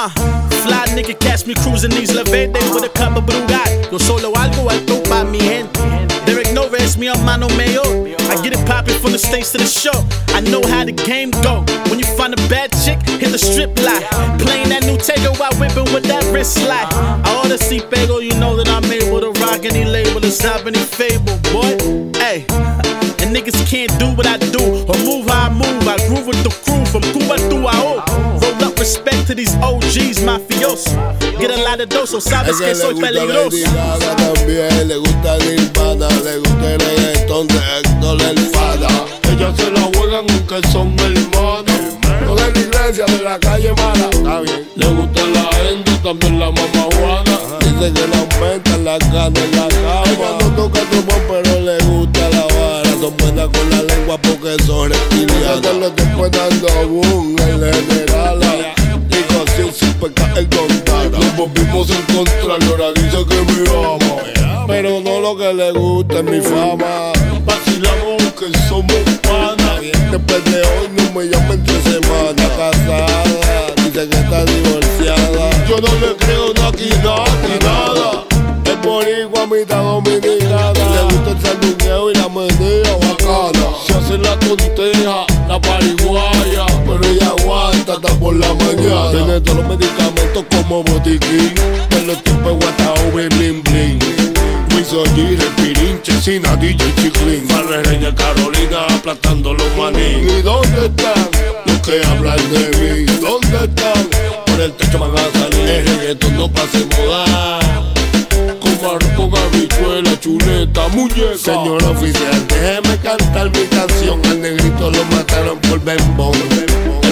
Uh, nigga catch me cruising these La Verde with a blue guy. Yo solo algo alto pa' mi gente. Derek Nova es mi hermano mayor. I get it poppin' from the states to the show. I know how the game go. When you find a bad chick, hit the strip light. Playing that new Tego while whipping with that wrist slide. I oughta see Pego, you know that I'm able to rock any label and stop any fable, boy. Hey. And niggas can't do what I do or move how I move. I groove with the crew from Cuba to AO. Roll up respect to these OGs, mafiosos. Get a lot of dos, so sabes que soy peligroso. también, le gusta Nirvana, le gusta el reggaetón de Héctor el Fada. Ellos se la juegan aunque son hermanos. No de la iglesia, de la calle mala. Está bien. Le gusta la gente, también la mamá Juana. Dice que le aumentan las ganas en la cama. Cuando toca tu pero le gusta la vara. Son buenas con la lengua porque son reptilianas. Yo lo después dando boom, el general. Cae el contar. Nos volvimos a encontrar y ahora dice que me ama. Pero no lo que le gusta es mi fama. Vacilamos que somos panas. Después de hoy no me llama entre semanas. Casada, dice que está divorciada. Yo no le creo ni aquí nada, nada. Es boricua, mitad dominicana. Le gusta el sandungueo y la mañana. Tiene todos los medicamentos como botiquín. De los tipos guatao, bling bling. Wiso G, Pirinche, Sina, DJ Chiclin. Barrereña Carolina, aplastando los maní. ¿Y dónde están los que hablan de mí? ¿Dónde están? Por el techo van a salir. El reggaetón no pase moda. Con arroz con habichuela, chuleta, muñeca. Señor oficial, déjeme cantar mi canción. Al negrito lo mataron por bembón.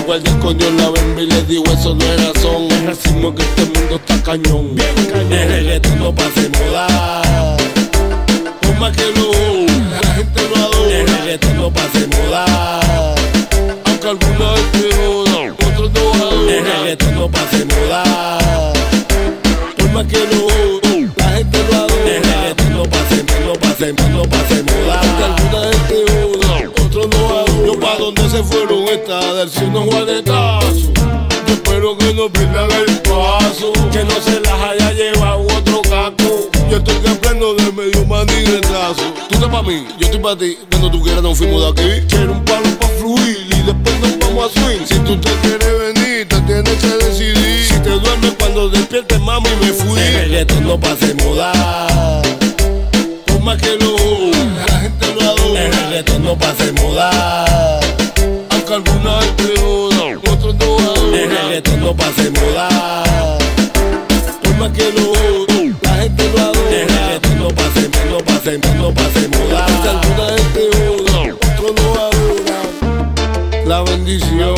El guardia escondió la bemba y le dijo eso no es razón. Es racismo que este mundo está cañón. Bien cañón. El reggaetón no pase moda. Por más que lo la gente lo adora. El reggaetón no pase moda. Aunque algunos te jodan, otros no adoran. El reggaetón no pase moda. Por más que lo la gente lo adora. El reggaetón no pase, no pase, no pase moda. Aunque alguna fueron esta del signo juanetazo. Yo espero que no pierdan el paso. Que no se las haya llevado otro caco. Yo estoy aprendo de medio man y retraso. Tú estás pa' mí, yo estoy pa' ti. Cuando tú quieras nos fuimos de aquí. Quiero un palo pa' fluir y después nos vamos a swing. Si tú te quieres venir, te tienes que decidir. Si te duermes cuando despiertes, mami, me fui. El reggaetón no pase moda. Por más que lo la gente lo adora. El reggaetón no pase moda. Aunque alguna gente joda, otros no adoran. El reggaetón no pase moda. Por más que lo la gente lo adora. El reggaetón no pase, no pase, no pase moda. Aunque alguna gente joda, otros no adoran. La bendición.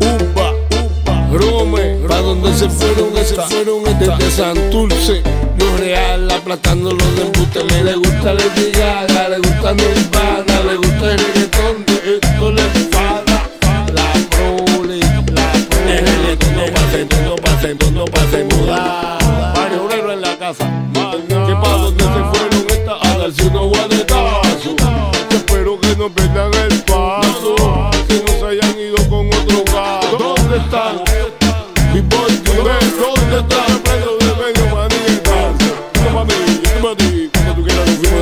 Upa, upa, Rome, pa' donde se fueron, que se fueron desde Santurce. Lo real, aplastando los de embuste. Me le gusta Lady Gaga, le gusta Raymond no pasa y Obrero en la casa. Que pa' donde se fueron está a darse unos guanetazos. Espero que no perdan el paso. Que no se hayan ido con otro gato. ¿Dónde están? Mi ¿dónde están? Pedro de medio manita. Toma a mí, toma a ti, como tú quieras.